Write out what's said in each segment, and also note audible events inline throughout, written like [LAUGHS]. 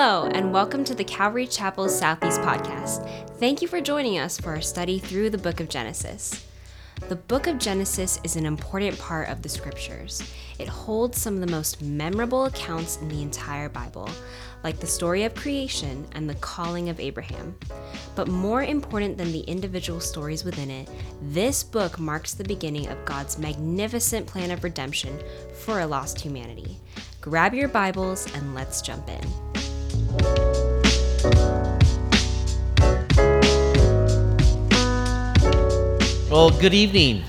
Hello, and welcome to the Calvary Chapel Southeast podcast. Thank you for joining us for our study through the book of Genesis. The book of Genesis is an important part of the scriptures. It holds some of the most memorable accounts in the entire Bible, like the story of creation and the calling of Abraham. But more important than the individual stories within it, this book marks the beginning of God's magnificent plan of redemption for a lost humanity. Grab your Bibles and let's jump in. Well, good evening.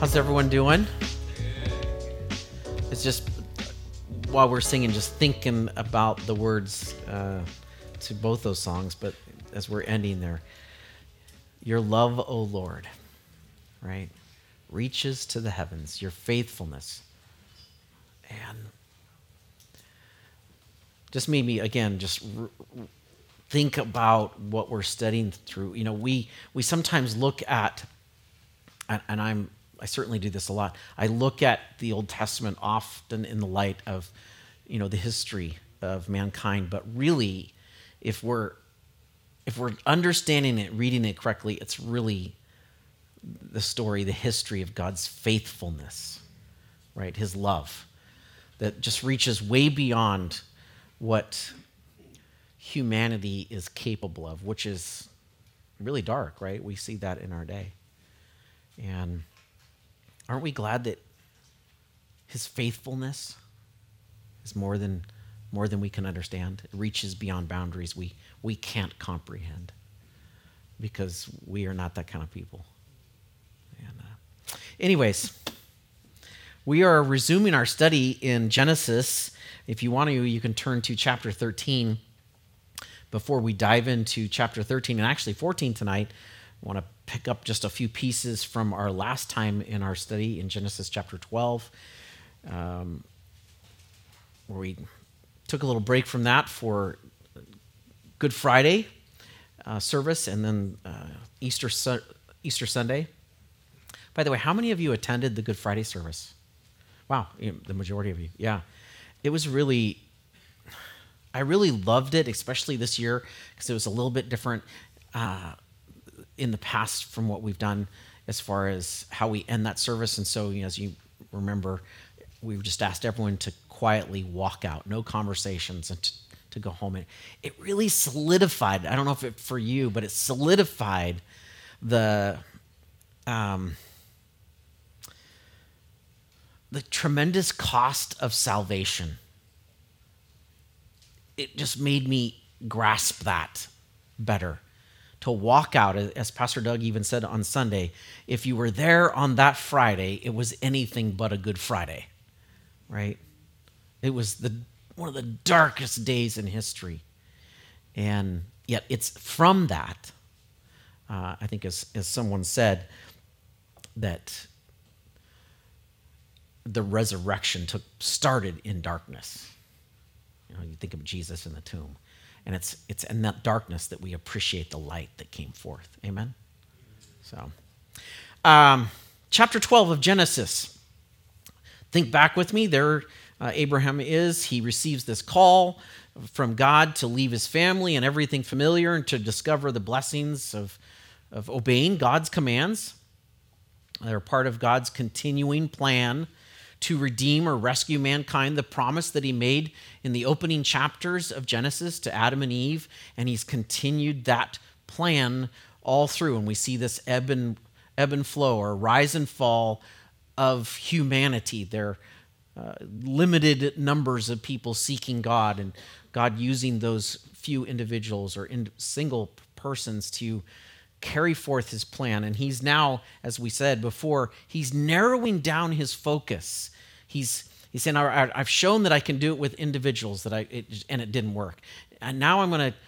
How's everyone doing? It's just while we're singing, just thinking about the words uh, to both those songs, but as we're ending there, your love, O Lord, right, reaches to the heavens, your faithfulness. And just made me, again, just r- think about what we're studying through. You know, we we sometimes look at, and, and, I'm I certainly do this a lot. I look at the Old Testament often in the light of, you know, the history of mankind. But really, if we're if we're understanding it, reading it correctly, it's really the story, the history of God's faithfulness, right? His love that just reaches way beyond what humanity is capable of, which is really dark, right? We see that in our day. And aren't we glad that his faithfulness is more than more than we can understand? It reaches beyond boundaries we we can't comprehend because we are not that kind of people. And uh, anyways, we are resuming our study in Genesis. If you want to, you can turn to chapter 13 before we dive into chapter 13 and actually 14 tonight, I want to pick up just a few pieces from our last time in our study in Genesis chapter 12, um, where we took a little break from that for Good Friday uh, service and then uh, Easter, su- Easter Sunday. By the way, how many of you attended the Good Friday service? Wow, the majority of you. Yeah. It was really I really loved it, especially this year because it was a little bit different uh, in the past from what we've done as far as how we end that service. And so, you know, as you remember, we just asked everyone to quietly walk out, no conversations, and to, to go home. And it really solidified. I don't know if it for you, but it solidified the um, the tremendous cost of salvation it just made me grasp that better. To walk out, as Pastor Doug even said on Sunday, if you were there on that Friday, it was anything but a good Friday, right? It was the one of the darkest days in history, and yet it's from that. Uh, I think, as as someone said, that the resurrection took started in darkness you know, you think of Jesus in the tomb. And it's, it's in that darkness that we appreciate the light that came forth. Amen? So, um, chapter 12 of Genesis. Think back with me. There, uh, Abraham is. He receives this call from God to leave his family and everything familiar and to discover the blessings of, of obeying God's commands. They're part of God's continuing plan to redeem or rescue mankind, the promise that he made in the opening chapters of Genesis to Adam and Eve, and he's continued that plan all through. And we see this ebb and, ebb and flow or rise and fall of humanity. There are uh, limited numbers of people seeking God, and God using those few individuals or in single persons to carry forth his plan. And he's now, as we said before, he's narrowing down his focus he's he's saying, I've shown that I can do it with individuals that I it, and it didn't work, and now I'm going to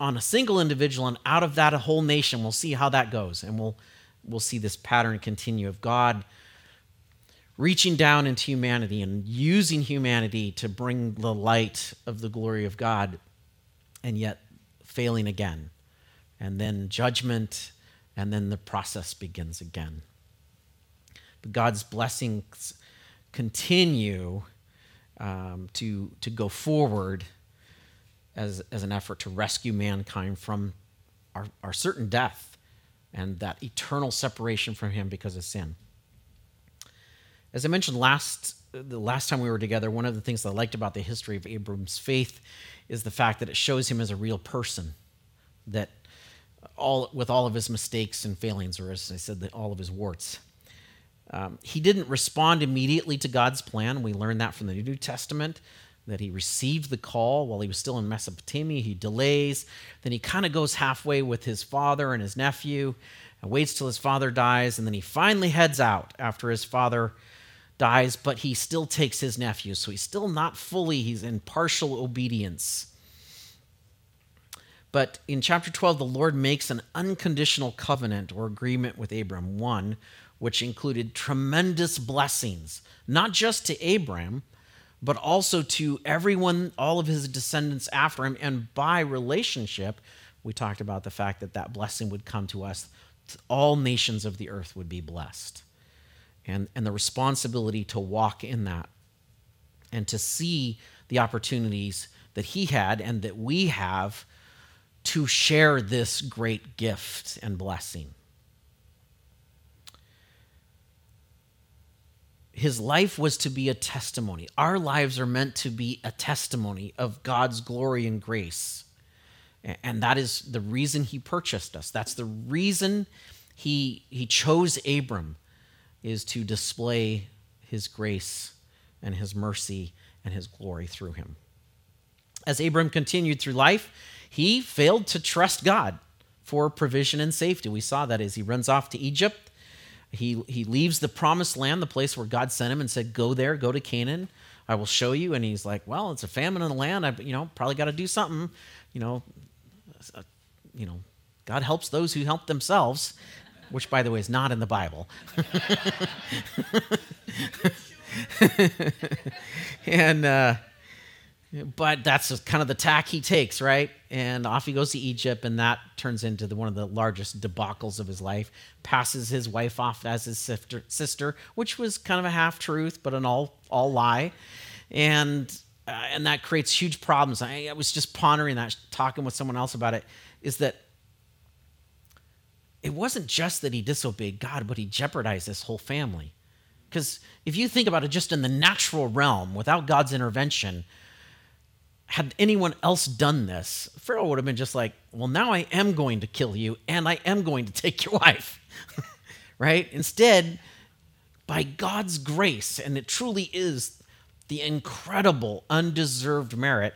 on a single individual, and out of that a whole nation. We'll see how that goes, and we'll we'll see this pattern continue of God reaching down into humanity and using humanity to bring the light of the glory of God, and yet failing again, and then judgment, and then the process begins again. But God's blessings continue um, to, to go forward as, as an effort to rescue mankind from our, our certain death and that eternal separation from him because of sin. As I mentioned last the last time we were together, one of the things I liked about the history of Abram's faith is the fact that it shows him as a real person. That all with all of his mistakes and failings, or as I said, all of his warts. Um, he didn't respond immediately to God's plan. We learn that from the New Testament that he received the call while he was still in Mesopotamia. He delays. Then he kind of goes halfway with his father and his nephew and waits till his father dies. And then he finally heads out after his father dies, but he still takes his nephew. So he's still not fully, he's in partial obedience. But in chapter 12, the Lord makes an unconditional covenant or agreement with Abram, one which included tremendous blessings, not just to Abram but also to everyone, all of his descendants after him. And by relationship, we talked about the fact that that blessing would come to us. All nations of the earth would be blessed. And, and the responsibility to walk in that and to see the opportunities that he had and that we have to share this great gift and blessing. his life was to be a testimony. Our lives are meant to be a testimony of God's glory and grace. And that is the reason he purchased us. That's the reason he, he chose Abram is to display his grace and his mercy and his glory through him. As Abram continued through life, he failed to trust God for provision and safety. We saw that as he runs off to Egypt he, he leaves the promised land, the place where God sent him and said, Go there, go to Canaan. I will show you. And he's like, Well, it's a famine in the land. I, you know, probably got to do something. You know, uh, you know, God helps those who help themselves, which, by the way, is not in the Bible. [LAUGHS] and, uh, but that's kind of the tack he takes, right? And off he goes to Egypt, and that turns into the, one of the largest debacles of his life. Passes his wife off as his sister, sister which was kind of a half truth, but an all all lie, and uh, and that creates huge problems. I, I was just pondering that, talking with someone else about it. Is that it wasn't just that he disobeyed God, but he jeopardized his whole family. Because if you think about it, just in the natural realm, without God's intervention had anyone else done this, Pharaoh would have been just like, well, now I am going to kill you and I am going to take your [LAUGHS] wife. [LAUGHS] right? Instead, by God's grace, and it truly is the incredible, undeserved merit,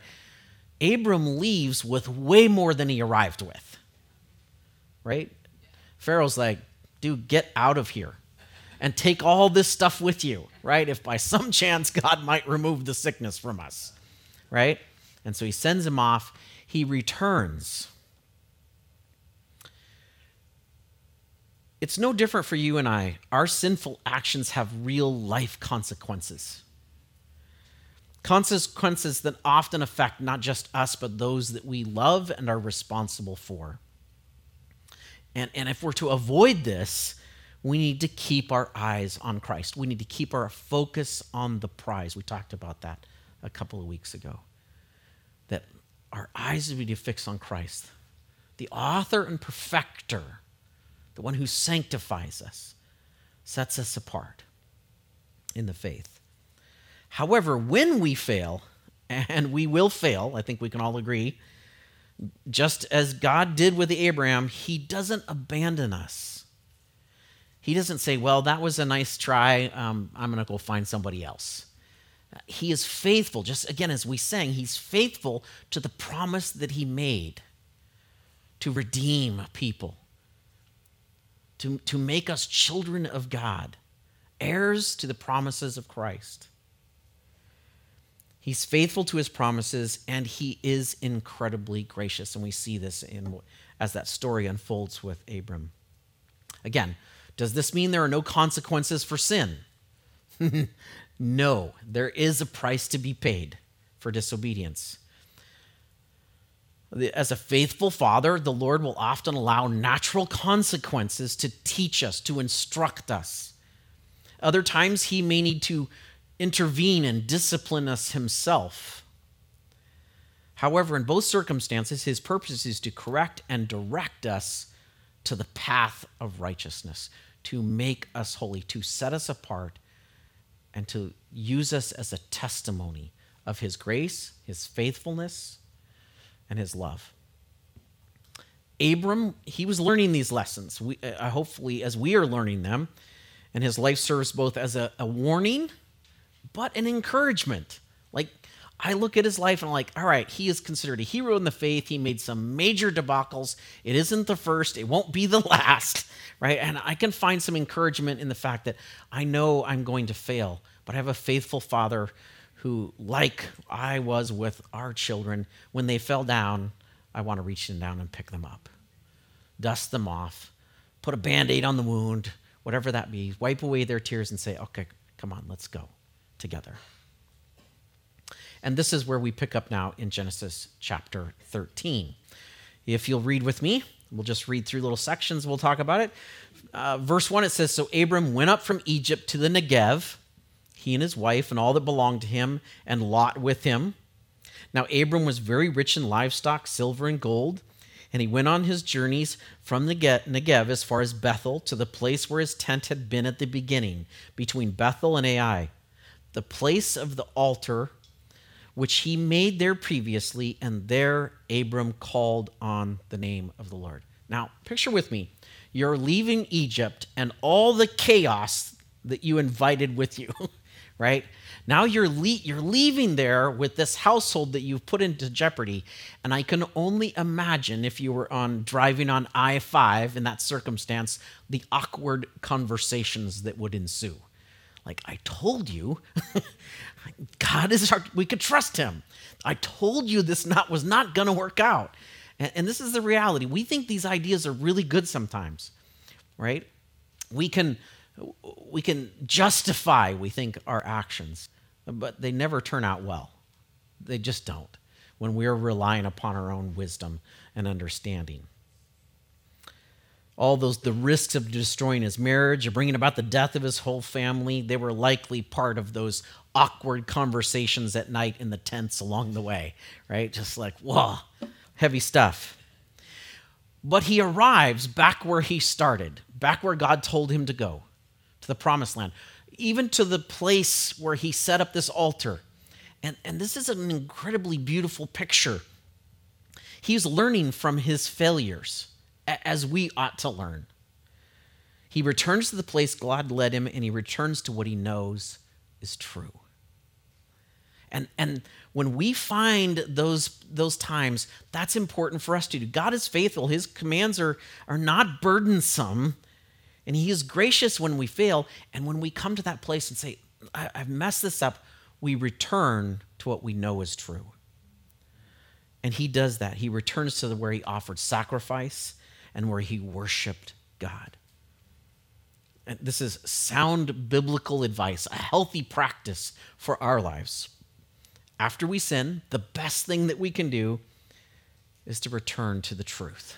Abram leaves with way more than he arrived with. Right? Pharaoh's like, dude, get out of here and take all this stuff with you, right? If by some chance God might remove the sickness from us, right? And so he sends him off. He returns. It's no different for you and I. Our sinful actions have real life consequences. Consequences that often affect not just us, but those that we love and are responsible for. And, and if we're to avoid this, we need to keep our eyes on Christ. We need to keep our focus on the prize. We talked about that a couple of weeks ago our eyes would be fixed on Christ, the author and perfecter, the one who sanctifies us, sets us apart in the faith. However, when we fail, and we will fail, I think we can all agree, just as God did with Abraham, he doesn't abandon us. He doesn't say, Well, that was a nice try. Um, I'm going to go find somebody else he is faithful. Just again, as we sang, he's faithful to the promise that he made to redeem people, to, to make us children of God, heirs to the promises of Christ. He's faithful to his promises and he is incredibly gracious. And we see this in, as that story unfolds with Abram. Again, does this mean there are no consequences for sin? [LAUGHS] No, there is a price to be paid for disobedience. As a faithful father, the Lord will often allow natural consequences to teach us, to instruct us. Other times, he may need to intervene and discipline us himself. However, in both circumstances, his purpose is to correct and direct us to the path of righteousness, to make us holy, to set us apart, and to use us as a testimony of his grace, his faithfulness, and his love. Abram, he was learning these lessons, we, uh, hopefully, as we are learning them, and his life serves both as a, a warning but an encouragement. Like, I look at his life and I'm like, all right, he is considered a hero in the faith. He made some major debacles. It isn't the first, it won't be the [LAUGHS] last, right? And I can find some encouragement in the fact that I know I'm going to fail, but I have a faithful father who, like I was with our children, when they fell down, I want to reach them down and pick them up, dust them off, put a band aid on the wound, whatever that be, wipe away their tears and say, okay, come on, let's go together. And this is where we pick up now in Genesis chapter 13. If you'll read with me, we'll just read through little sections, we'll talk about it. Uh, verse 1 it says So Abram went up from Egypt to the Negev, he and his wife and all that belonged to him, and Lot with him. Now Abram was very rich in livestock, silver, and gold. And he went on his journeys from the Negev as far as Bethel to the place where his tent had been at the beginning, between Bethel and Ai, the place of the altar which he made there previously, and there Abram called on the name of the Lord. Now, picture with me you're leaving Egypt and all the chaos that you invited with you, [LAUGHS] right? Now you're le- you're leaving there with this household that you've put into jeopardy, and I can only imagine if you were on driving on I-5 in that circumstance, the awkward conversations that would ensue. Like I told you, [LAUGHS] God is our, we could trust him. I told you this not was not going to work out. And, and this is the reality. We think these ideas are really good sometimes, right? We can we can justify we think our actions but they never turn out well. They just don't when we're relying upon our own wisdom and understanding. All those, the risks of destroying his marriage or bringing about the death of his whole family, they were likely part of those awkward conversations at night in the tents along the way, right? Just like, whoa, heavy stuff. But he arrives back where he started, back where God told him to go, to the promised land even to the place where he set up this altar. And, and this is an incredibly beautiful picture. He's learning from his failures, as we ought to learn. He returns to the place God led him, and he returns to what he knows is true. And, and when we find those, those times, that's important for us to do. God is faithful. His commands are, are not burdensome. And He is gracious when we fail. And when we come to that place and say, I- have messed this up, we return to what we know is true. And He does that. He returns to the, where He offered sacrifice and where He worshiped God. And this is sound biblical advice, a healthy practice for our lives. After we sin, the best thing that we can do is to return to the truth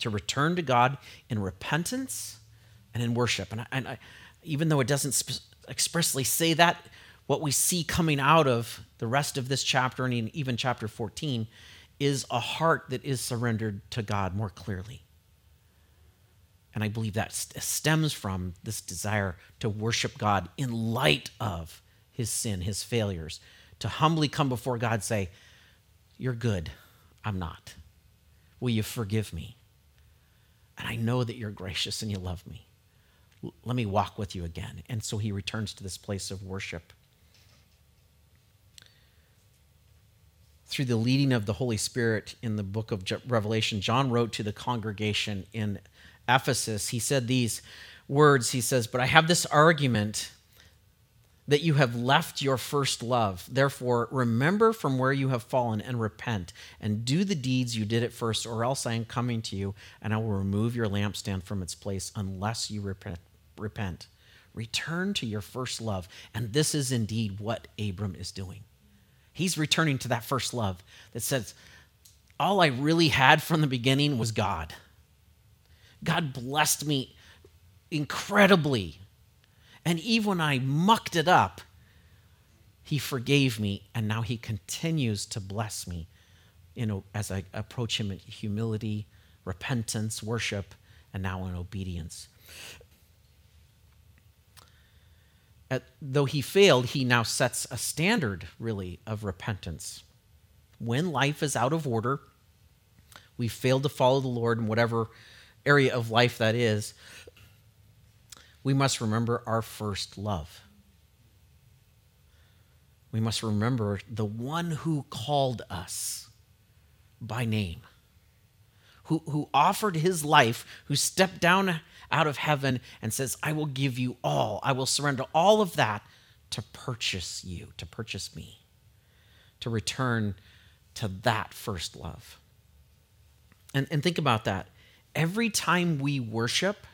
to return to God in repentance and in worship. And, I, and I, even though it doesn't sp- expressly say that, what we see coming out of the rest of this chapter and even chapter 14 is a heart that is surrendered to God more clearly. And I believe that stems from this desire to worship God in light of his sin, his failures, to humbly come before God say, You're good, I'm not. Will you forgive me? And I know that you're gracious and you love me. L- let me walk with you again. And so he returns to this place of worship. Through the leading of the Holy Spirit in the book of Revelation, John wrote to the congregation in Ephesus. He said these words He says, But I have this argument that you have left your first love. Therefore, remember from where you have fallen and repent and do the deeds you did at first, or else I am coming to you and I will remove your lampstand from its place unless you repent. repent. Return to your first love. And this is indeed what Abram is doing. He's returning to that first love that says, All I really had from the beginning was God. God blessed me incredibly and even when I mucked it up, He forgave me, and now He continues to bless me you know, as I approach Him in humility, repentance, worship, and now in obedience. At, though he failed, he now sets a standard, really, of repentance. When life is out of order, we failed to follow the Lord in whatever area of life that is, we must remember our first love. We must remember the one who called us by name, who, who offered his life, who stepped down out of heaven and says, I will give you all. I will surrender all of that to purchase you, to purchase me, to return to that first love. And, and think about that. Every time we worship,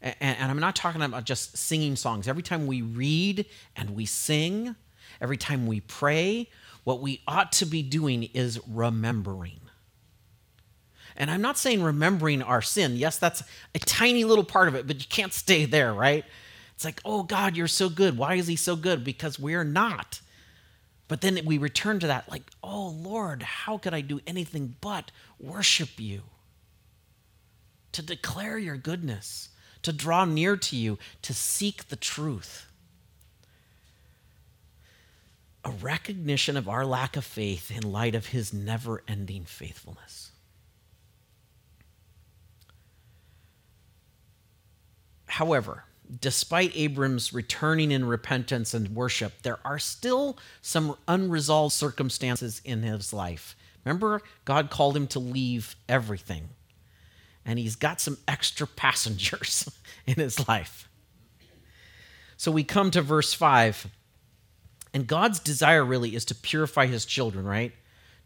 and, and I'm not talking about just singing songs, every time we read and we sing, every time we pray, what we ought to be doing is remembering. And I'm not saying remembering our sin. Yes, that's a tiny little part of it, but you can't stay there, right? It's like, oh God, you're so good. Why is he so good? Because we're not. But then we return to that, like, oh Lord, how could I do anything but worship you? To declare your goodness, to draw near to you, to seek the truth. A recognition of our lack of faith in light of his never ending faithfulness. However, despite Abram's returning in repentance and worship, there are still some unresolved circumstances in his life. Remember, God called him to leave everything, and he's got some extra [LAUGHS] passengers in his life. So we come to verse 5, and God's desire really is to purify his children, right?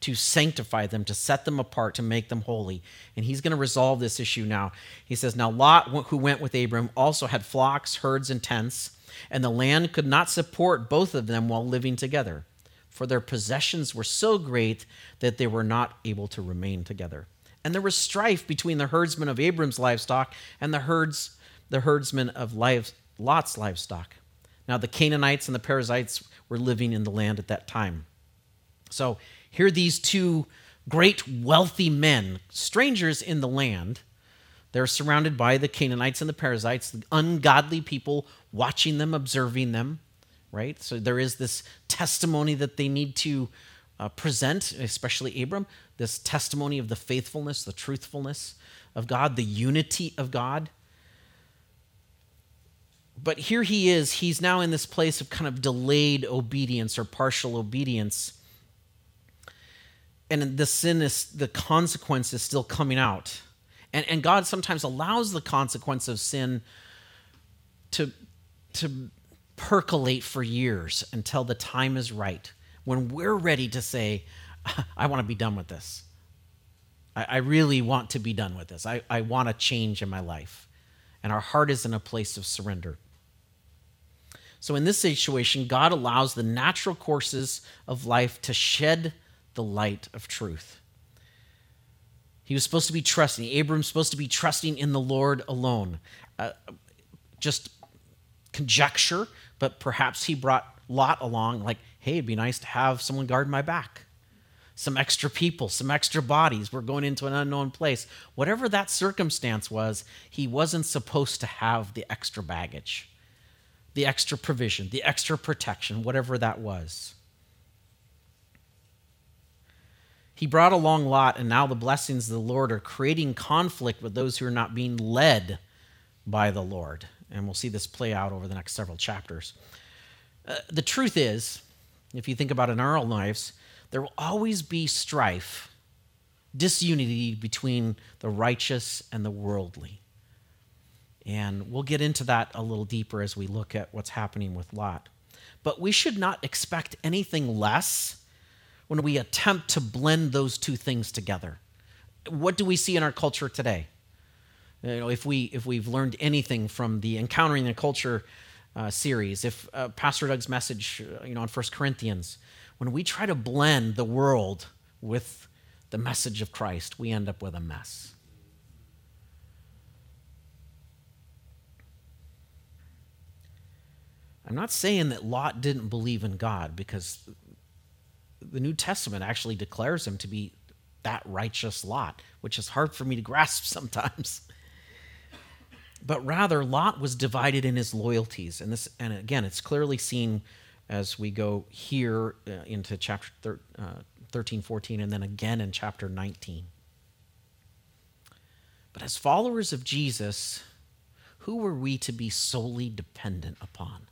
To sanctify them, to set them apart, to make them holy. And he's going to resolve this issue now. He says, Now Lot, who went with Abram, also had flocks, herds, and tents, and the land could not support both of them while living together, for their possessions were so great that they were not able to remain together. And there was strife between the herdsmen of Abram's livestock and the herds, the herdsmen of Lot's livestock. Now the Canaanites and the Perizzites were living in the land at that time. So here, these two great wealthy men, strangers in the land, they're surrounded by the Canaanites and the Perizzites, the ungodly people watching them, observing them, right? So there is this testimony that they need to uh, present, especially Abram, this testimony of the faithfulness, the truthfulness of God, the unity of God. But here he is, he's now in this place of kind of delayed obedience or partial obedience and the sin is the consequence is still coming out. And and god sometimes allows the consequence of sin to to percolate for years until the time is right when we're ready to say i want to be done with this. I, I really want to be done with this. I, I want a change in my life. And our heart is in a place of surrender. So in this situation god allows the natural courses of life to shed the light of truth. He was supposed to be trusting. Abram's supposed to be trusting in the Lord alone. Uh, just conjecture, but perhaps he brought Lot along, like, hey, it'd be nice to have someone guard my back. Some extra people, some extra bodies. We're going into an unknown place. Whatever that circumstance was, he wasn't supposed to have the extra baggage, the extra provision, the extra protection, whatever that was. He brought along Lot, and now the blessings of the Lord are creating conflict with those who are not being led by the Lord. And we'll see this play out over the next several chapters. Uh, the truth is, if you think about in our own lives, there will always be strife, disunity between the righteous and the worldly. And we'll get into that a little deeper as we look at what's happening with Lot. But we should not expect anything less when we attempt to blend those two things together. What do we see in our culture today? You know, if we if we've learned anything from the Encountering the Culture uh, series, if uh, Pastor Doug's message, uh, you know, on First Corinthians, when we try to blend the world with the message of Christ, we end up with a mess. I'm not saying that Lot didn't believe in God because the New Testament actually declares him to be that righteous Lot, which is hard for me to grasp [LAUGHS] sometimes. But rather, Lot was divided in his loyalties. And, this, and again, it's clearly seen as we go here uh, into chapter thir- uh, 13, 14, and then again in chapter 19. But as followers of Jesus, who were we to be solely dependent upon?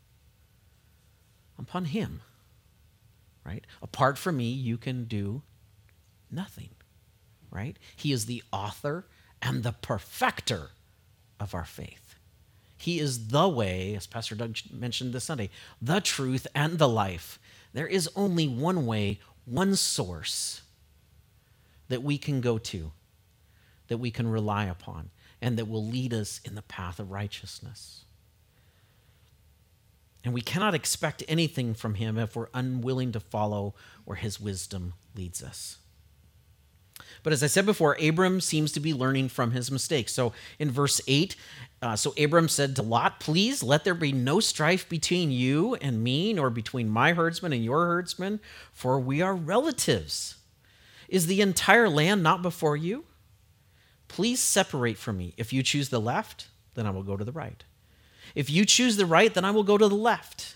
Upon Him, right? Apart from me, you can do nothing, right? He is the author and the perfecter of our faith. He is the way, as Pastor Doug mentioned this Sunday, the truth and the life. There is only one way, one source that we can go to, that we can rely upon, and that will lead us in the path of righteousness. And we cannot expect anything from him if we're unwilling to follow where his wisdom leads us. But as I said before, Abram seems to be learning from his mistakes. So in verse 8, uh, so Abram said to Lot, Please let there be no strife between you and me, nor between my herdsmen and your herdsmen, for we are relatives. Is the entire land not before you? Please separate from me. If you choose the left, then I will go to the right. If you choose the right, then I will go to the left.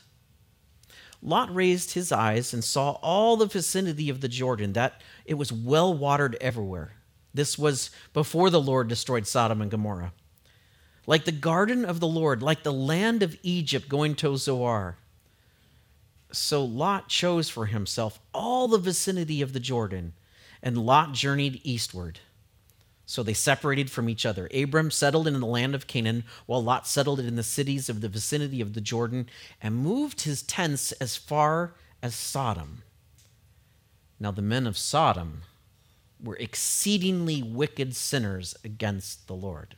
Lot raised his eyes and saw all the vicinity of the Jordan, that it was well watered everywhere. This was before the Lord destroyed Sodom and Gomorrah. Like the garden of the Lord, like the land of Egypt going to Zoar. So Lot chose for himself all the vicinity of the Jordan, and Lot journeyed eastward. So they separated from each other. Abram settled in the land of Canaan, while Lot settled in the cities of the vicinity of the Jordan and moved his tents as far as Sodom. Now the men of Sodom were exceedingly wicked sinners against the Lord.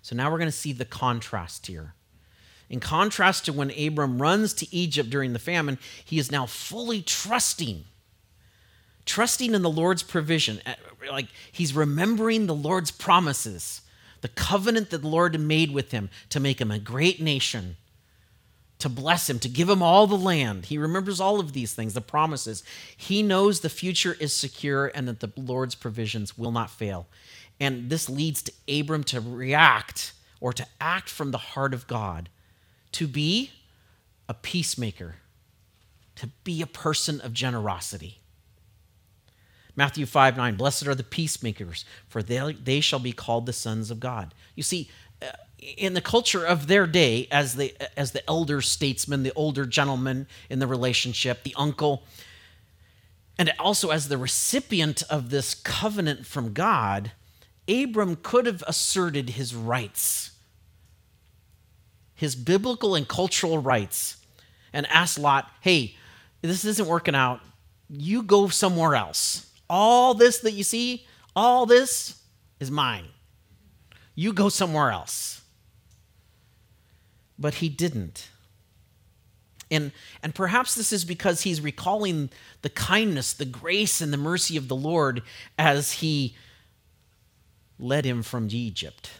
So now we're going to see the contrast here. In contrast to when Abram runs to Egypt during the famine, he is now fully trusting trusting in the Lord's provision. Eh, like he's remembering the Lord's promises, the covenant that the Lord made with him to make him a great nation, to bless him, to give him all the land. He remembers all of these things, the promises. He knows the future is secure and that the Lord's provisions will not fail. And this leads to Abram to react or to act from the heart of God, to be a peacemaker, to be a person of generosity. Matthew 5 9, blessed are the peacemakers, for they, they shall be called the sons of God. You see, uh, in the culture of their day, as the, as the elder statesman, the older gentleman in the relationship, the uncle, and also as the recipient of this covenant from God, Abram could have asserted his rights, his biblical and cultural rights, and asked Lot, hey, this isn't working out. You go somewhere else. All this that you see, all this is mine. You go somewhere else. But he didn't. And, and perhaps this is because he's recalling the kindness, the grace, and the mercy of the Lord as he led him from Egypt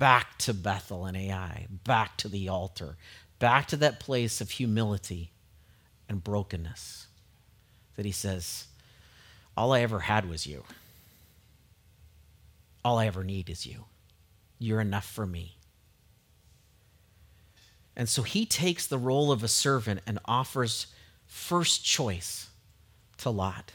back to Bethel and Ai, back to the altar, back to that place of humility and brokenness that he says, all I ever had was you. All I ever need is you. You're enough for me. And so he takes the role of a servant and offers first choice to Lot.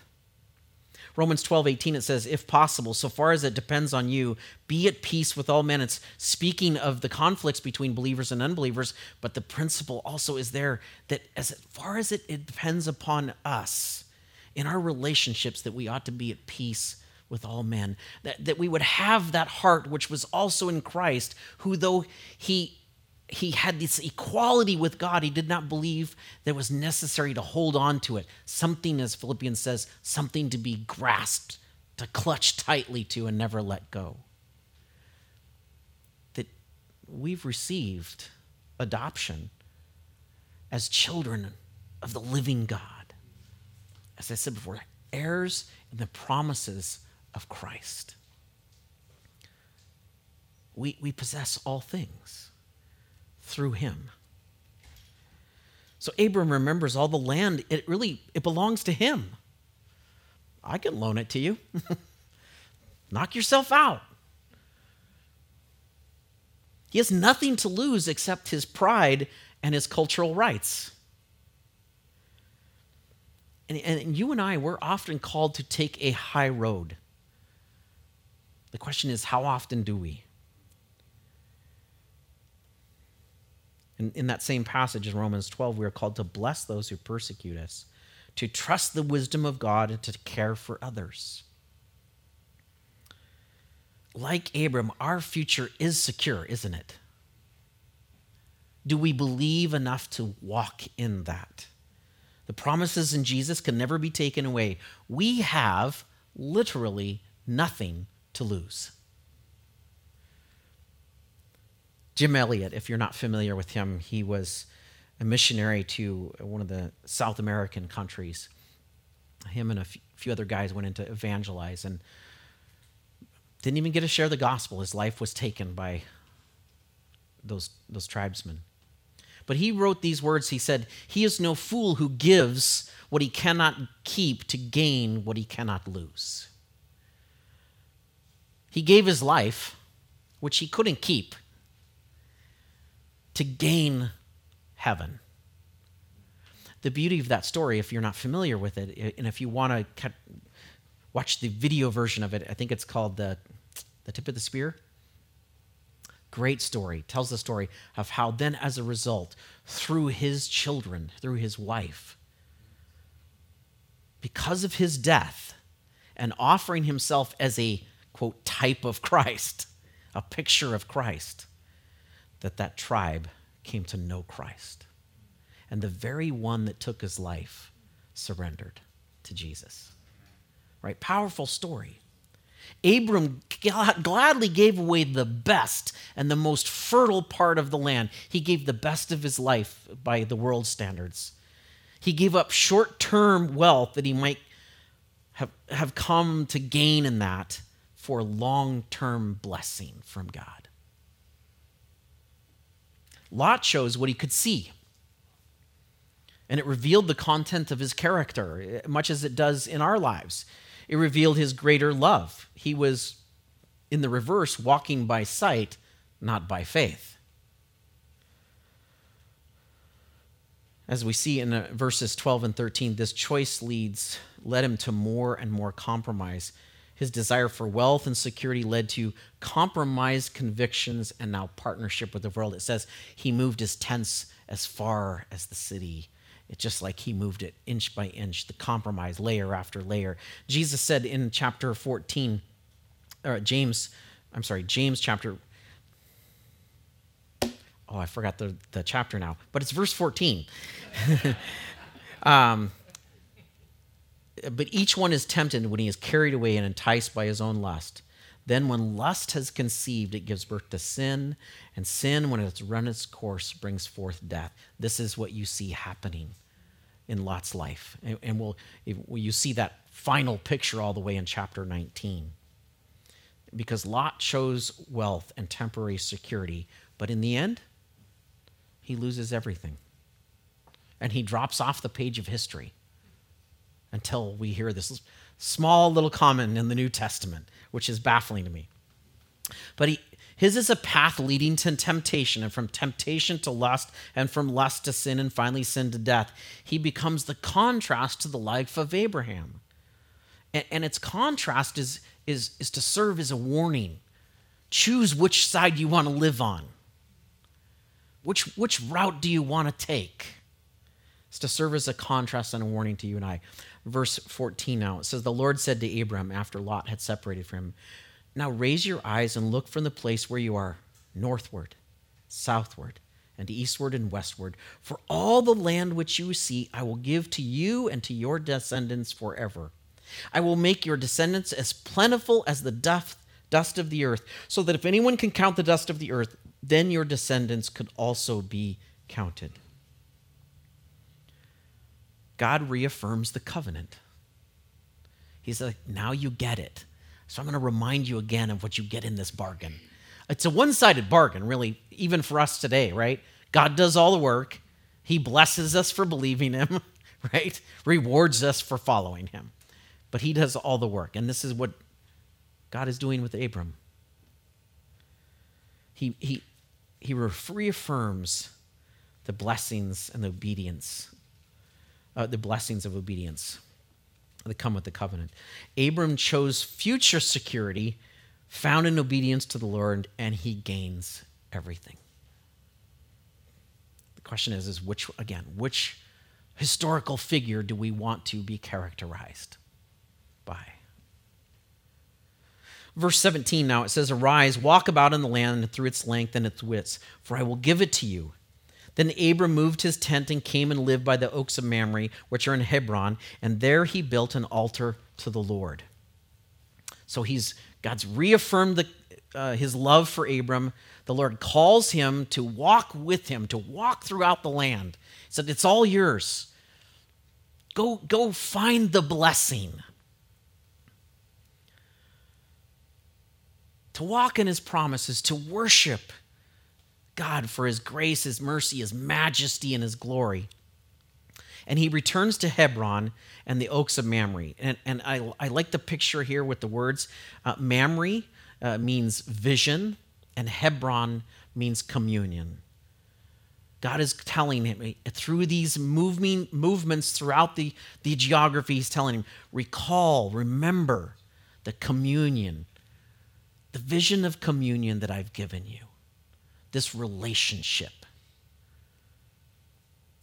Romans 12, 18, it says, If possible, so far as it depends on you, be at peace with all men. It's speaking of the conflicts between believers and unbelievers, but the principle also is there that as far as it, it depends upon us, in our relationships that we ought to be at peace with all men, that, that we would have that heart which was also in Christ, who though he he had this equality with God, he did not believe that was necessary to hold on to it. Something, as Philippians says, something to be grasped, to clutch tightly to and never let go. That we've received adoption as children of the living God as I said before, heirs in the promises of Christ. We, we possess all things through him. So Abram remembers all the land, it really it belongs to him. I can loan it to you. [LAUGHS] Knock yourself out. He has nothing to lose except his pride and his cultural rights. And, and you and I, we're often called to take a high road. The question is, how often do we? In, in that same passage in Romans 12, we are called to bless those who persecute us, to trust the wisdom of God, and to care for others. Like Abram, our future is secure, isn't it? Do we believe enough to walk in that? The promises in Jesus can never be taken away. We have literally nothing to lose. Jim Elliot, if you're not familiar with him, he was a missionary to one of the South American countries. Him and a few other guys went in to evangelize and didn't even get to share the gospel. His life was taken by those, those tribesmen. But he wrote these words. He said, He is no fool who gives what he cannot keep to gain what he cannot lose. He gave his life, which he couldn't keep, to gain heaven. The beauty of that story, if you're not familiar with it, and if you want to watch the video version of it, I think it's called the, the Tip of the Spear. Great story. Tells the story of how then, as a result, through his children, through his wife, because of his death and offering himself as a, quote, type of Christ, a picture of Christ, that that tribe came to know Christ. And the very one that took his life surrendered to Jesus. Right? Powerful story. Abram gladly gave away the best and the most fertile part of the land. He gave the best of his life by the world standards. He gave up short term wealth that he might have, have come to gain in that for long term blessing from God. Lot shows what he could see. And it revealed the content of his character, eh, much as it does in our lives. It revealed his greater love. He was, in the reverse, walking by sight, not by faith. As we see in uh, verses 12 and 13, this choice leads led him to more and more compromise. His desire for wealth and security led to compromised convictions and now partnership with the world. It says he moved his tents as far as the city it's just like he moved it inch by inch, the compromise, layer after layer. Jesus said in chapter 14, or James, I'm sorry, James chapter. Oh, I forgot the, the chapter now, but it's verse 14. [LAUGHS] um, but each one is tempted when he is carried away and enticed by his own lust. Then, when lust has conceived, it gives birth to sin, and sin, when it's run its course, brings forth death. This is what you see happening in Lot's life. And, and we'll, you see that final picture all the way in chapter 19. Because Lot chose wealth and temporary security, but in the end, he loses everything. And he drops off the page of history until we hear this small little comment in the New Testament, which is baffling to me. But he, his is a path leading to temptation, and from temptation to lust, and from lust to sin, and finally sin to death. He becomes the contrast to the life of Abraham. And, and its contrast is, is, is to serve as a warning. Choose which side you want to live on. Which, which route do you want to take? It's to serve as a contrast and a warning to you and I verse 14 now. It says, The Lord said to Abram after Lot had separated from him, Now raise your eyes and look from the place where you are northward, southward, and eastward and westward. For all the land which you see, I will give to you and to your descendants forever. I will make your descendants as plentiful as the dust of the earth, so that if anyone can count the dust of the earth, then your descendants could also be counted. God reaffirms the covenant. He's like, now you get it. So I'm going to remind you again of what you get in this bargain. It's a one sided bargain, really, even for us today, right? God does all the work, He blesses us for believing him, [LAUGHS] right? Rewards us for following him. But he does all the work. And this is what God is doing with Abram. He, he, he reaffirms the blessings and the obedience, uh, the blessings of obedience that come with the covenant. Abram chose future security found in obedience to the Lord, and he gains everything. The question is, is which again, which historical figure do we want to be characterized by? Verse 17 now it says, Arise, walk about in the land through its length and its width, for I will give it to you. Then Abram moved his tent and came and lived by the oaks of Mamre, which are in Hebron, and there he built an altar to the Lord. So he's God's reaffirmed the, uh, his love for Abram. The Lord calls him to walk with him, to walk throughout the land. He said, It's all yours. Go, go find the blessing. To walk in his promises, to worship God for his grace, his mercy, his majesty, and his glory. And he returns to Hebron and the oaks of Mamre. And, and I, I like the picture here with the words uh, Mamre uh, means vision, and Hebron means communion. God is telling him through these moving movements throughout the, the geography, he's telling him, recall, remember the communion, the vision of communion that I've given you this relationship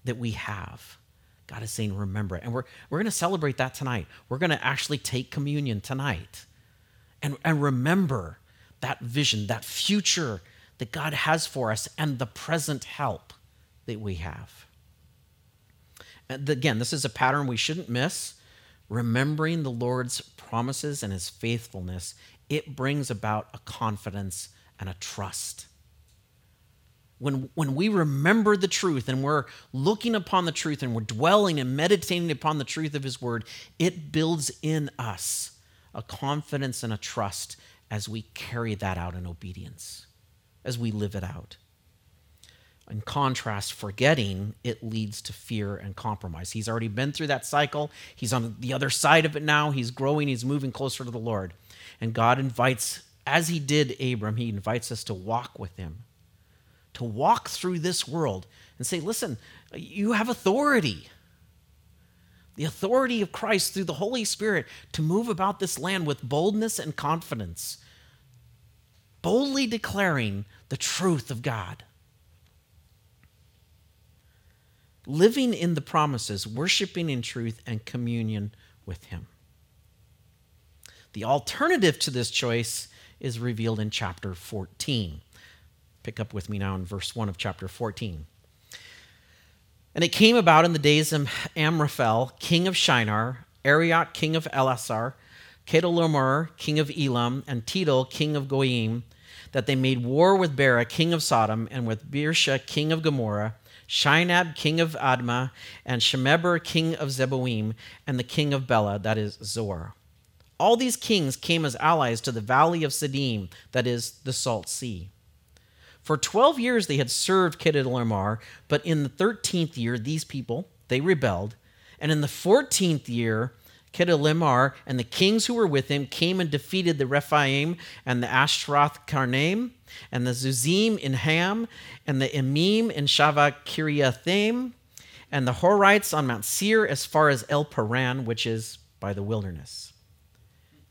that we have. God is saying, remember it. And we're, we're going to celebrate that tonight. We're going to actually take communion tonight and, and remember that vision, that future that God has for us, and the present help that we have. And again, this is a pattern we shouldn't miss. Remembering the Lord's promises and his faithfulness, it brings about a confidence and a trust when, when we remember the truth and we're looking upon the truth and we're dwelling and meditating upon the truth of His Word, it builds in us a confidence and a trust as we carry that out in obedience, as we live it out. In contrast, forgetting, it leads to fear and compromise. He's already been through that cycle. He's on the other side of it now. He's growing, he's moving closer to the Lord. And God invites, as he did Abram, he invites us to walk with him to walk through this world and say, listen, you have authority. The authority of Christ through the Holy Spirit to move about this land with boldness and confidence, boldly declaring the truth of God. Living in the promises, worshiping in truth, and communion with Him. The alternative to this choice is revealed in chapter 14. Pick up with me now in verse 1 of chapter 14. And it came about in the days of Amraphel, king of Shinar, Arioch, king of Elasar, Chedorlaomer, king of Elam, and Tidal, king of Goyim, that they made war with Bera, king of Sodom, and with Birsha, king of Gomorrah, Shinab, king of Admah, and Shemeber, king of Zeboim, and the king of Bela, that is Zoar. All these kings came as allies to the valley of Siddim, that is the Salt Sea. For 12 years they had served Chedorlaomer, but in the 13th year, these people, they rebelled. And in the 14th year, Chedorlaomer and the kings who were with him came and defeated the Rephaim and the Ashtaroth Karnaim and the Zuzim in Ham and the Emim in Shaveh Kiriathaim and the Horites on Mount Seir as far as El Paran, which is by the wilderness.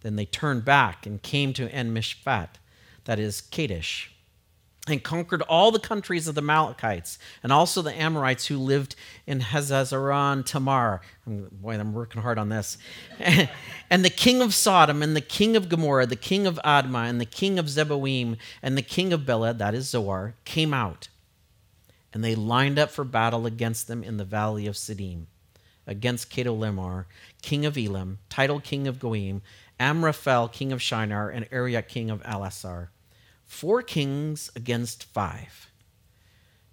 Then they turned back and came to En Mishpat, that is Kadesh and conquered all the countries of the Amalekites and also the Amorites who lived in Hazazon Tamar. Boy, I'm working hard on this. [LAUGHS] and the king of Sodom and the king of Gomorrah, the king of Admah and the king of Zeboim and the king of Bela, that is Zoar, came out. And they lined up for battle against them in the valley of Siddim, against Chedorlaomer, king of Elam, Tidal king of Goyim, Amraphel, king of Shinar, and Arioch, king of Elasar four kings against five.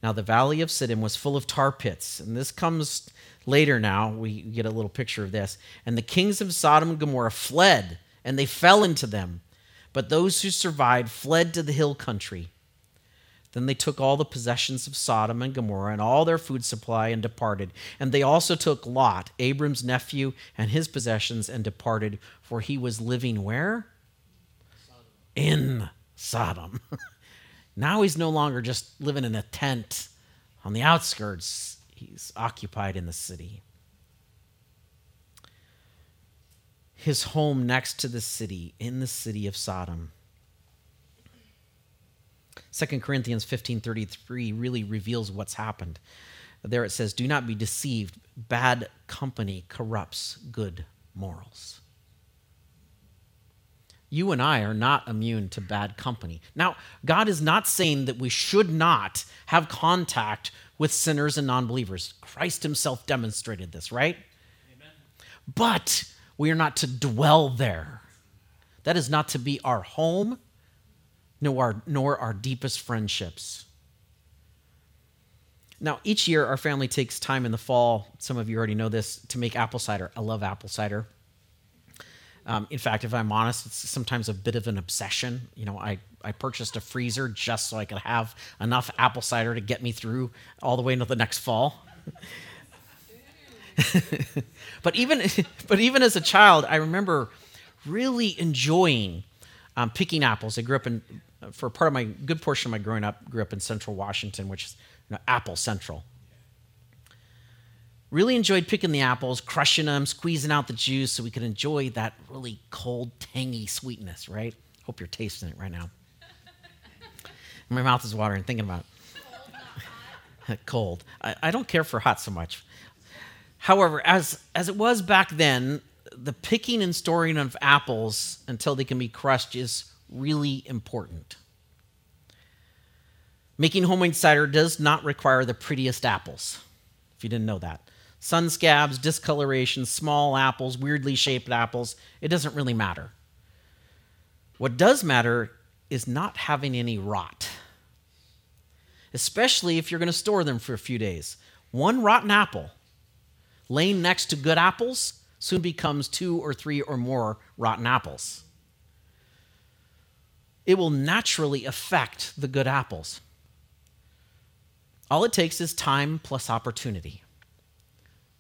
Now, the valley of Siddim was full of tar pits, and this comes later now. We get a little picture of this. And the kings of Sodom and Gomorrah fled, and they fell into them. But those who survived fled to the hill country. Then they took all the possessions of Sodom and Gomorrah and all their food supply and departed. And they also took Lot, Abram's nephew, and his possessions and departed, for he was living where? Sodom. In Sodom. [LAUGHS] now he's no longer just living in a tent on the outskirts, he's occupied in the city. His home next to the city, in the city of Sodom. 2 Corinthians 15:33 really reveals what's happened. There it says, "Do not be deceived. Bad company corrupts good morals." You and I are not immune to bad company. Now, God is not saying that we should not have contact with sinners and non believers. Christ himself demonstrated this, right? Amen. But we are not to dwell there. That is not to be our home nor our, nor our deepest friendships. Now, each year our family takes time in the fall, some of you already know this, to make apple cider. I love apple cider. Um, in fact, if I'm honest, it's sometimes a bit of an obsession. You know, I, I purchased a freezer just so I could have enough apple cider to get me through all the way into the next fall. [LAUGHS] but even [LAUGHS] but even as a child, I remember really enjoying um, picking apples. I grew up in for part of my good portion of my growing up, grew up in Central Washington, which is you know, Apple Central. Really enjoyed picking the apples, crushing them, squeezing out the juice so we could enjoy that really cold, tangy sweetness, right? Hope you're tasting it right now. [LAUGHS] my mouth is watering thinking about it. [LAUGHS] cold. I, I don't care for hot so much. However, as, as it was back then, the picking and storing of apples until they can be crushed is really important. Making homemade cider does not require the prettiest apples, if you didn't know that. Sun scabs, discoloration, small apples, weirdly shaped apples, it doesn't really matter. What does matter is not having any rot, especially if you're going to store them for a few days. One rotten apple laying next to good apples soon becomes two or three or more rotten apples it will naturally affect the good apples. All it takes is time plus opportunity.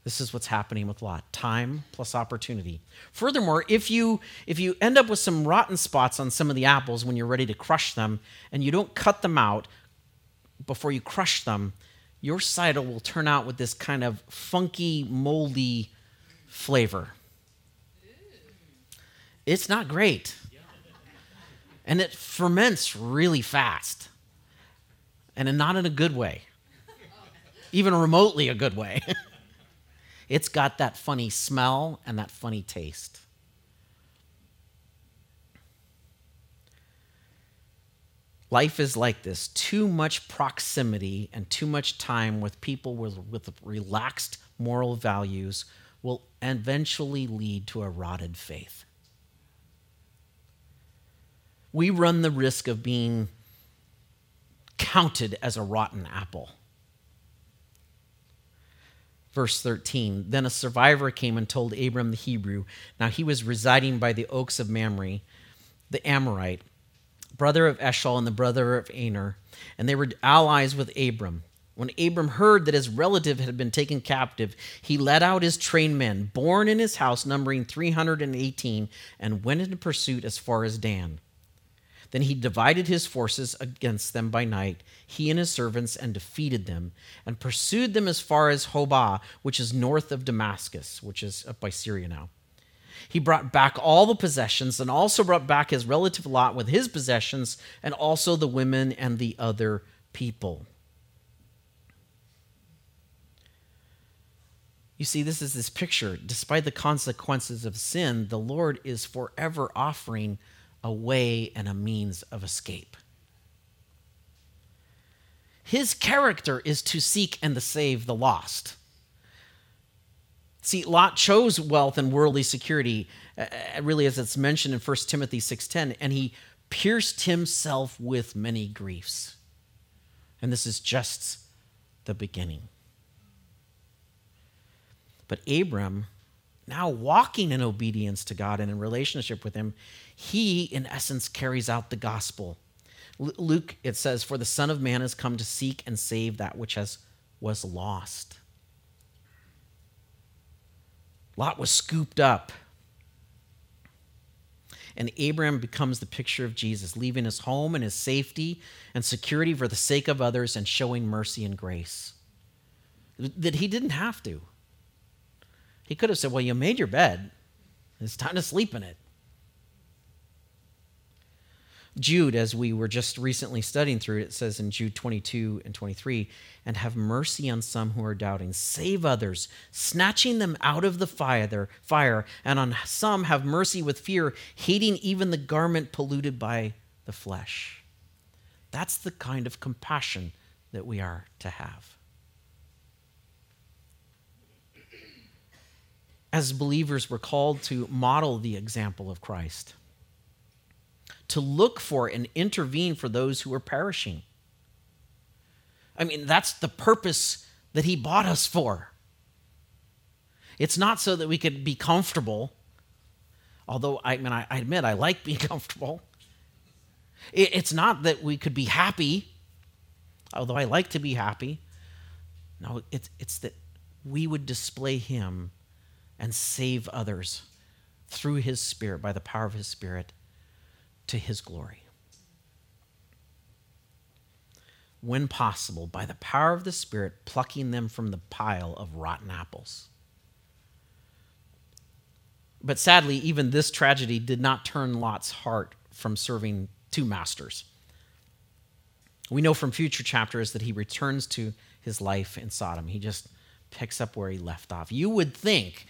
This is what's happening with Lot. Time plus opportunity. Furthermore, if you if you end up with some rotten spots on some of the apples when you're ready to crush them and you don't cut them out before you crush them, your cider will turn out with this kind of funky, moldy flavor. It's not great and it ferments really fast and not in a good way even remotely a good way [LAUGHS] it's got that funny smell and that funny taste. Life is like this. Too much proximity and too much time with people with, with relaxed moral values will eventually lead to a rotted faith. We run the risk of being counted as a rotten apple. Verse 13 Then a survivor came and told Abram the Hebrew. Now he was residing by the oaks of Mamre, the Amorite, brother of Eshcol and the brother of Aner, and they were allies with Abram. When Abram heard that his relative had been taken captive, he led out his trained men, born in his house, numbering 318, and went in pursuit as far as Dan. Then he divided his forces against them by night, he and his servants, and defeated them, and pursued them as far as Hobah, which is north of Damascus, which is up by Syria now. He brought back all the possessions, and also brought back his relative Lot with his possessions, and also the women and the other people. You see, this is this picture. Despite the consequences of sin, the Lord is forever offering a way and a means of escape. His character is to seek and to save the lost. See, Lot chose wealth and worldly security, uh, uh really as it's mentioned in 1 Timothy 6:10, and he pierced himself with many griefs. And this is just the beginning. But Abram, now walking in obedience to God and in relationship with him, he, in essence, carries out the gospel. Luke, it says, For the Son of Man has come to seek and save that which has, was lost. Lot was scooped up. And Abraham becomes the picture of Jesus, leaving his home and his safety and security for the sake of others and showing mercy and grace. That he didn't have to. He could have said, Well, you made your bed. It's time to sleep in it. Jude, as we were just recently studying through, it says in Jude 22 and 23, and have mercy on some who are doubting, save others, snatching them out of the fire, fire, and on some have mercy with fear, hating even the garment polluted by the flesh. That's the kind of compassion that we are to have. As believers, we're called to model the example of Christ to look for and intervene for those who are perishing. I mean, that's the purpose that He bought us for. It's not so that we could be comfortable, although I mean, I, admit I like being [LAUGHS] comfortable. It, it's not that we could be happy, although I like to be happy. No, it's, it's that we would display Him and save others through His Spirit, by the power of His Spirit to his glory. When possible, by the power of the Spirit, plucking them from the pile of rotten apples. But sadly, even this tragedy did not turn Lot's heart from serving two masters. We know from future chapters that he returns to his life in Sodom. He just picks up where he left off. You would think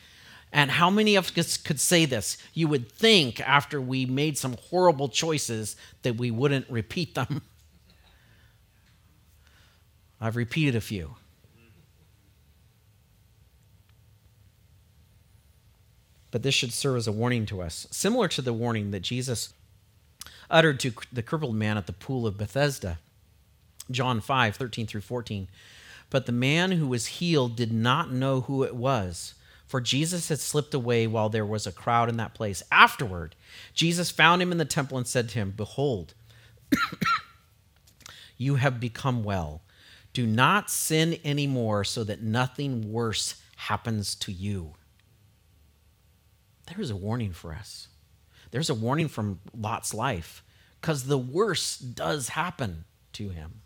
and how many of us could say this? You would think after we made some horrible choices that we wouldn't repeat them. [LAUGHS] I've repeated a few. But this should serve as a warning to us, similar to the warning that Jesus uttered to the crippled man at the pool of Bethesda. John 5, 13 through 14. But the man who was healed did not know who it was for Jesus had slipped away while there was a crowd in that place. Afterward, Jesus found him in the temple and said to him, Behold, [COUGHS] you have become well. Do not sin anymore so that nothing worse happens to you. There is a warning for us. There's a warning from Lot's life because the worst does happen to him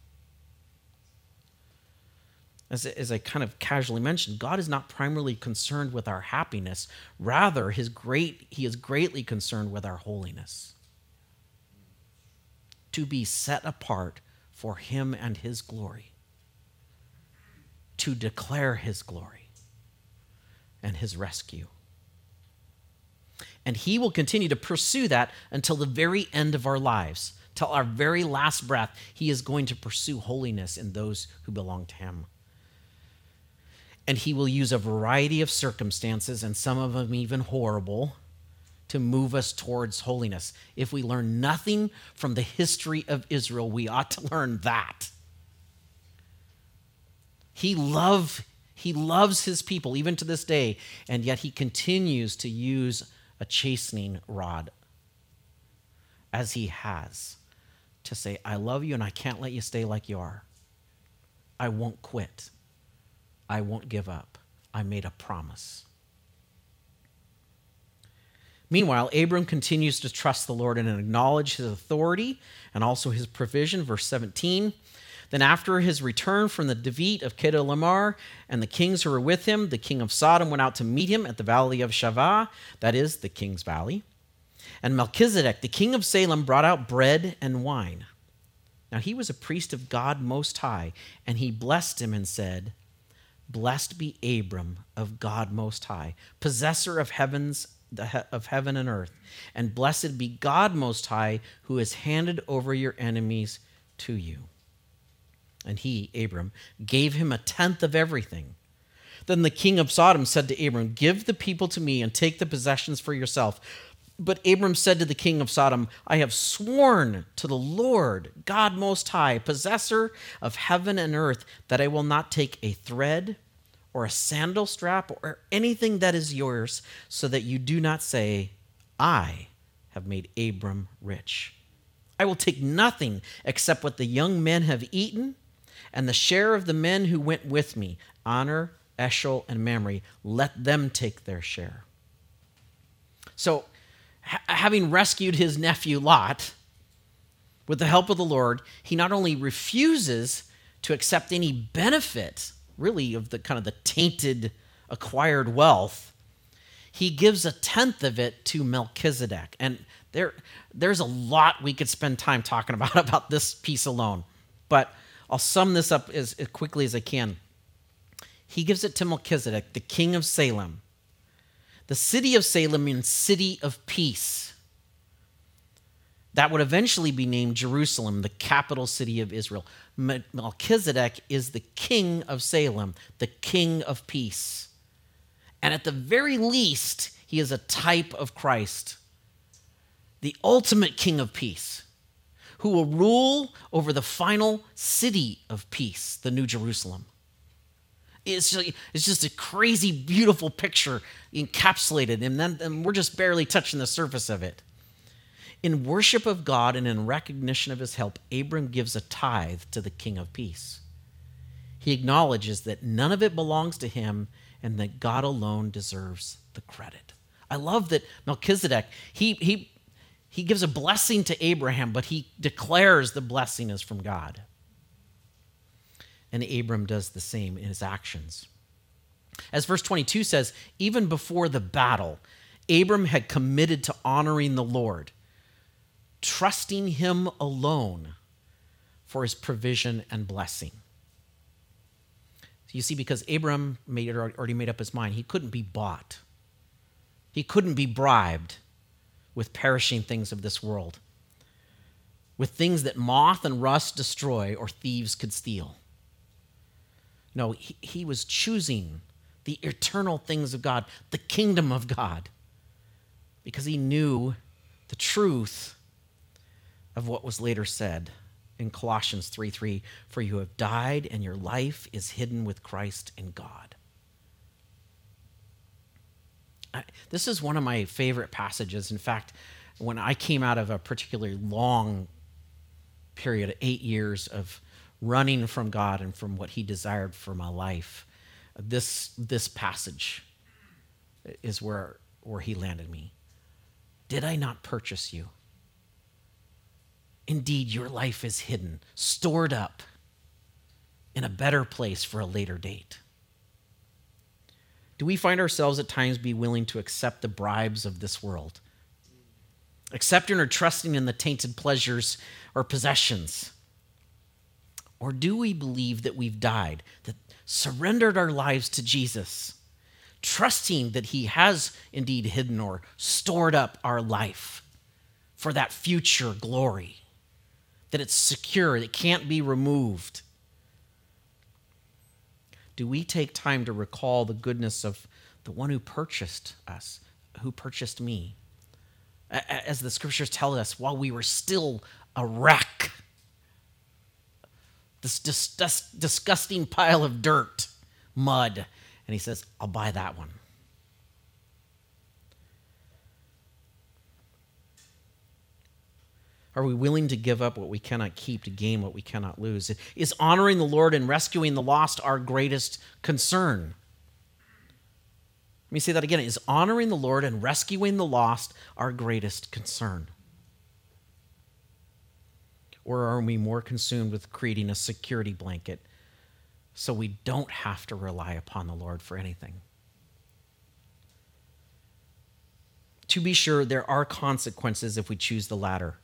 as, as I kind of casually mentioned, God is not primarily concerned with our happiness. Rather, his great, he is greatly concerned with our holiness. To be set apart for him and his glory. To declare his glory and his rescue. And he will continue to pursue that until the very end of our lives. Till our very last breath, he is going to pursue holiness in those who belong to him and he will use a variety of circumstances, and some of them even horrible, to move us towards holiness. If we learn nothing from the history of Israel, we ought to learn that. He love he loves his people even to this day, and yet he continues to use a chastening rod as he has to say, I love you and I can't let you stay like you are. I won't quit. I won't give up. I made a promise. Meanwhile, Abram continues to trust the Lord and acknowledge his authority and also his provision. Verse 17. Then, after his return from the defeat of Chedorlaomer and the kings who were with him, the king of Sodom went out to meet him at the valley of Shaveh, that is, the king's valley. And Melchizedek, the king of Salem, brought out bread and wine. Now, he was a priest of God Most High, and he blessed him and said, Blessed be Abram of God Most High, possessor of heavens of heaven and earth, and blessed be God Most High, who has handed over your enemies to you. And he, Abram, gave him a tenth of everything. Then the king of Sodom said to Abram, Give the people to me and take the possessions for yourself. But Abram said to the king of Sodom, I have sworn to the Lord, God Most High, possessor of heaven and earth, that I will not take a thread or a sandal strap or anything that is yours, so that you do not say, I have made Abram rich. I will take nothing except what the young men have eaten and the share of the men who went with me, Aner, Eshcol, and Mamre. Let them take their share. So, ha- having rescued his nephew Lot, with the help of the Lord, he not only refuses to accept any benefit, really, of the kind of the tainted acquired wealth, he gives a tenth of it to Melchizedek. And there, there's a lot we could spend time talking [LAUGHS] about about this piece alone. But I'll sum this up as, as quickly as I can. He gives it to Melchizedek, the king of Salem. The city of Salem means city of peace. That would eventually be named Jerusalem, the capital city of Israel. Melchizedek is the king of Salem, the king of peace. And at the very least, he is a type of Christ, the ultimate king of peace, who will rule over the final city of peace, the New Jerusalem. It's just, it's just a crazy, beautiful picture encapsulated, and then and we're just barely touching the surface of it. In worship of God and in recognition of his help, Abram gives a tithe to the King of Peace. He acknowledges that none of it belongs to him and that God alone deserves the credit. I love that Melchizedek, he, he, he gives a blessing to Abraham, but he declares the blessing is from God. And Abram does the same in his actions. As verse 22 says, even before the battle, Abram had committed to honoring the Lord, trusting him alone for his provision and blessing. You see, because Abram made already made up his mind, he couldn't be bought. He couldn't be bribed with perishing things of this world, with things that moth and rust destroy or thieves could steal. No, he, he was choosing the eternal things of God, the kingdom of God, because he knew the truth of what was later said in Colossians 3 3 For you have died, and your life is hidden with Christ in God. I, this is one of my favorite passages. In fact, when I came out of a particularly long period, eight years of running from God and from what He desired for my life, this, this passage is where, where He landed me. Did I not purchase you? Indeed, your life is hidden, stored up in a better place for a later date. Do we find ourselves at times be willing to accept the bribes of this world? Accepting or trusting in the tainted pleasures or possessions? Or do we believe that we've died, that surrendered our lives to Jesus, trusting that He has indeed hidden or stored up our life for that future glory? that it's secure, it can't be removed? Do we take time to recall the goodness of the one who purchased us, who purchased me? As the scriptures tell us, while we were still a wreck, this disgusting pile of dirt, mud, and he says, I'll buy that one. Are we willing to give up what we cannot keep to gain what we cannot lose? Is honoring the Lord and rescuing the lost our greatest concern? Let me say that again. Is honoring the Lord and rescuing the lost our greatest concern? Or are we more consumed with creating a security blanket so we don't have to rely upon the Lord for anything? To be sure, there are consequences if we choose the latter.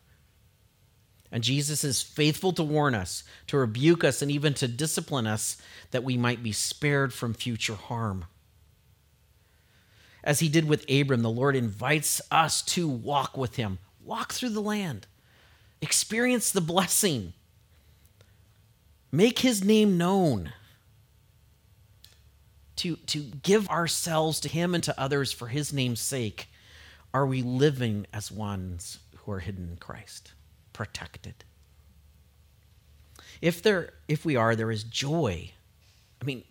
And Jesus is faithful to warn us, to rebuke us, and even to discipline us that we might be spared from future harm. As he did with Abram, the Lord invites us to walk with him, walk through the land, experience the blessing, make his name known, to, to give ourselves to him and to others for his name's sake. Are we living as ones who are hidden in Christ? protected. If there if we are there is joy. I mean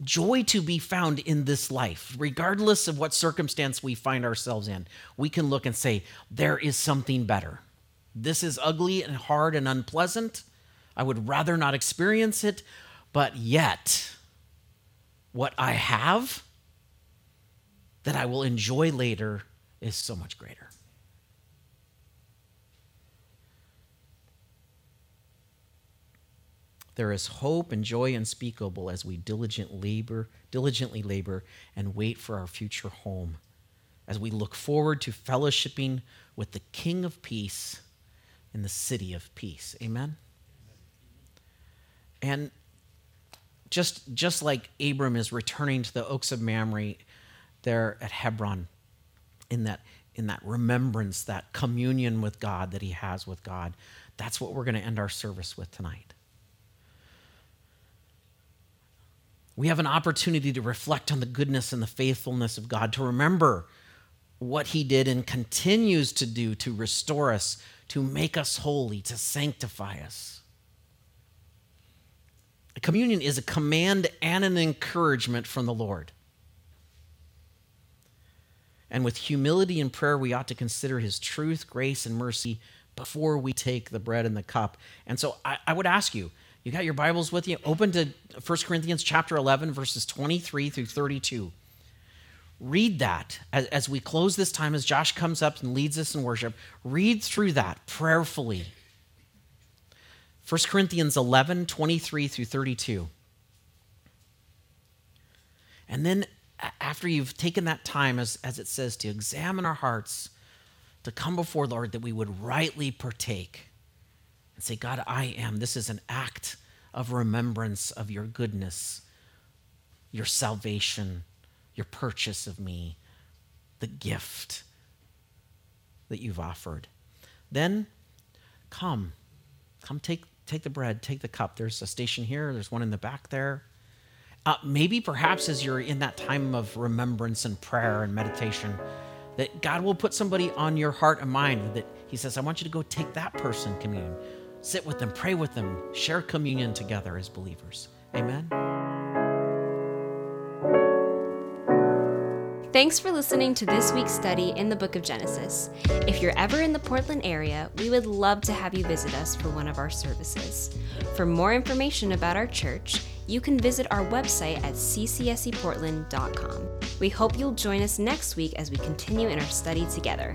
joy to be found in this life regardless of what circumstance we find ourselves in. We can look and say there is something better. This is ugly and hard and unpleasant. I would rather not experience it, but yet, what I have that I will enjoy later is so much greater. There is hope and joy unspeakable as we diligent labor, diligently labor and wait for our future home. As we look forward to fellowshipping with the King of Peace in the city of peace. Amen. And just just like Abram is returning to the oaks of Mamre there at Hebron in that in that remembrance, that communion with God that he has with God. That's what we're going to end our service with tonight. We have an opportunity to reflect on the goodness and the faithfulness of God, to remember what He did and continues to do to restore us, to make us holy, to sanctify us. Communion is a command and an encouragement from the Lord. And with humility and prayer, we ought to consider His truth, grace, and mercy before we take the bread and the cup. And so I, I would ask you, you got your Bibles with you? Open to 1 Corinthians chapter 11, verses 23 through 32. Read that as, as we close this time, as Josh comes up and leads us in worship. Read through that prayerfully. 1 Corinthians 11, 23 through 32. And then, after you've taken that time, as, as it says, to examine our hearts, to come before Lord, that we would rightly partake and say, God, I am. This is an act of remembrance of your goodness, your salvation, your purchase of me, the gift that you've offered. Then come, come take, take the bread, take the cup. There's a station here, there's one in the back there. Uh, maybe perhaps as you're in that time of remembrance and prayer and meditation, that God will put somebody on your heart and mind that He says, I want you to go take that person communion sit with them, pray with them, share communion together as believers. Amen. Thanks for listening to this week's study in the book of Genesis. If you're ever in the Portland area, we would love to have you visit us for one of our services. For more information about our church, you can visit our website at ccseportland.com. We hope you'll join us next week as we continue in our study together.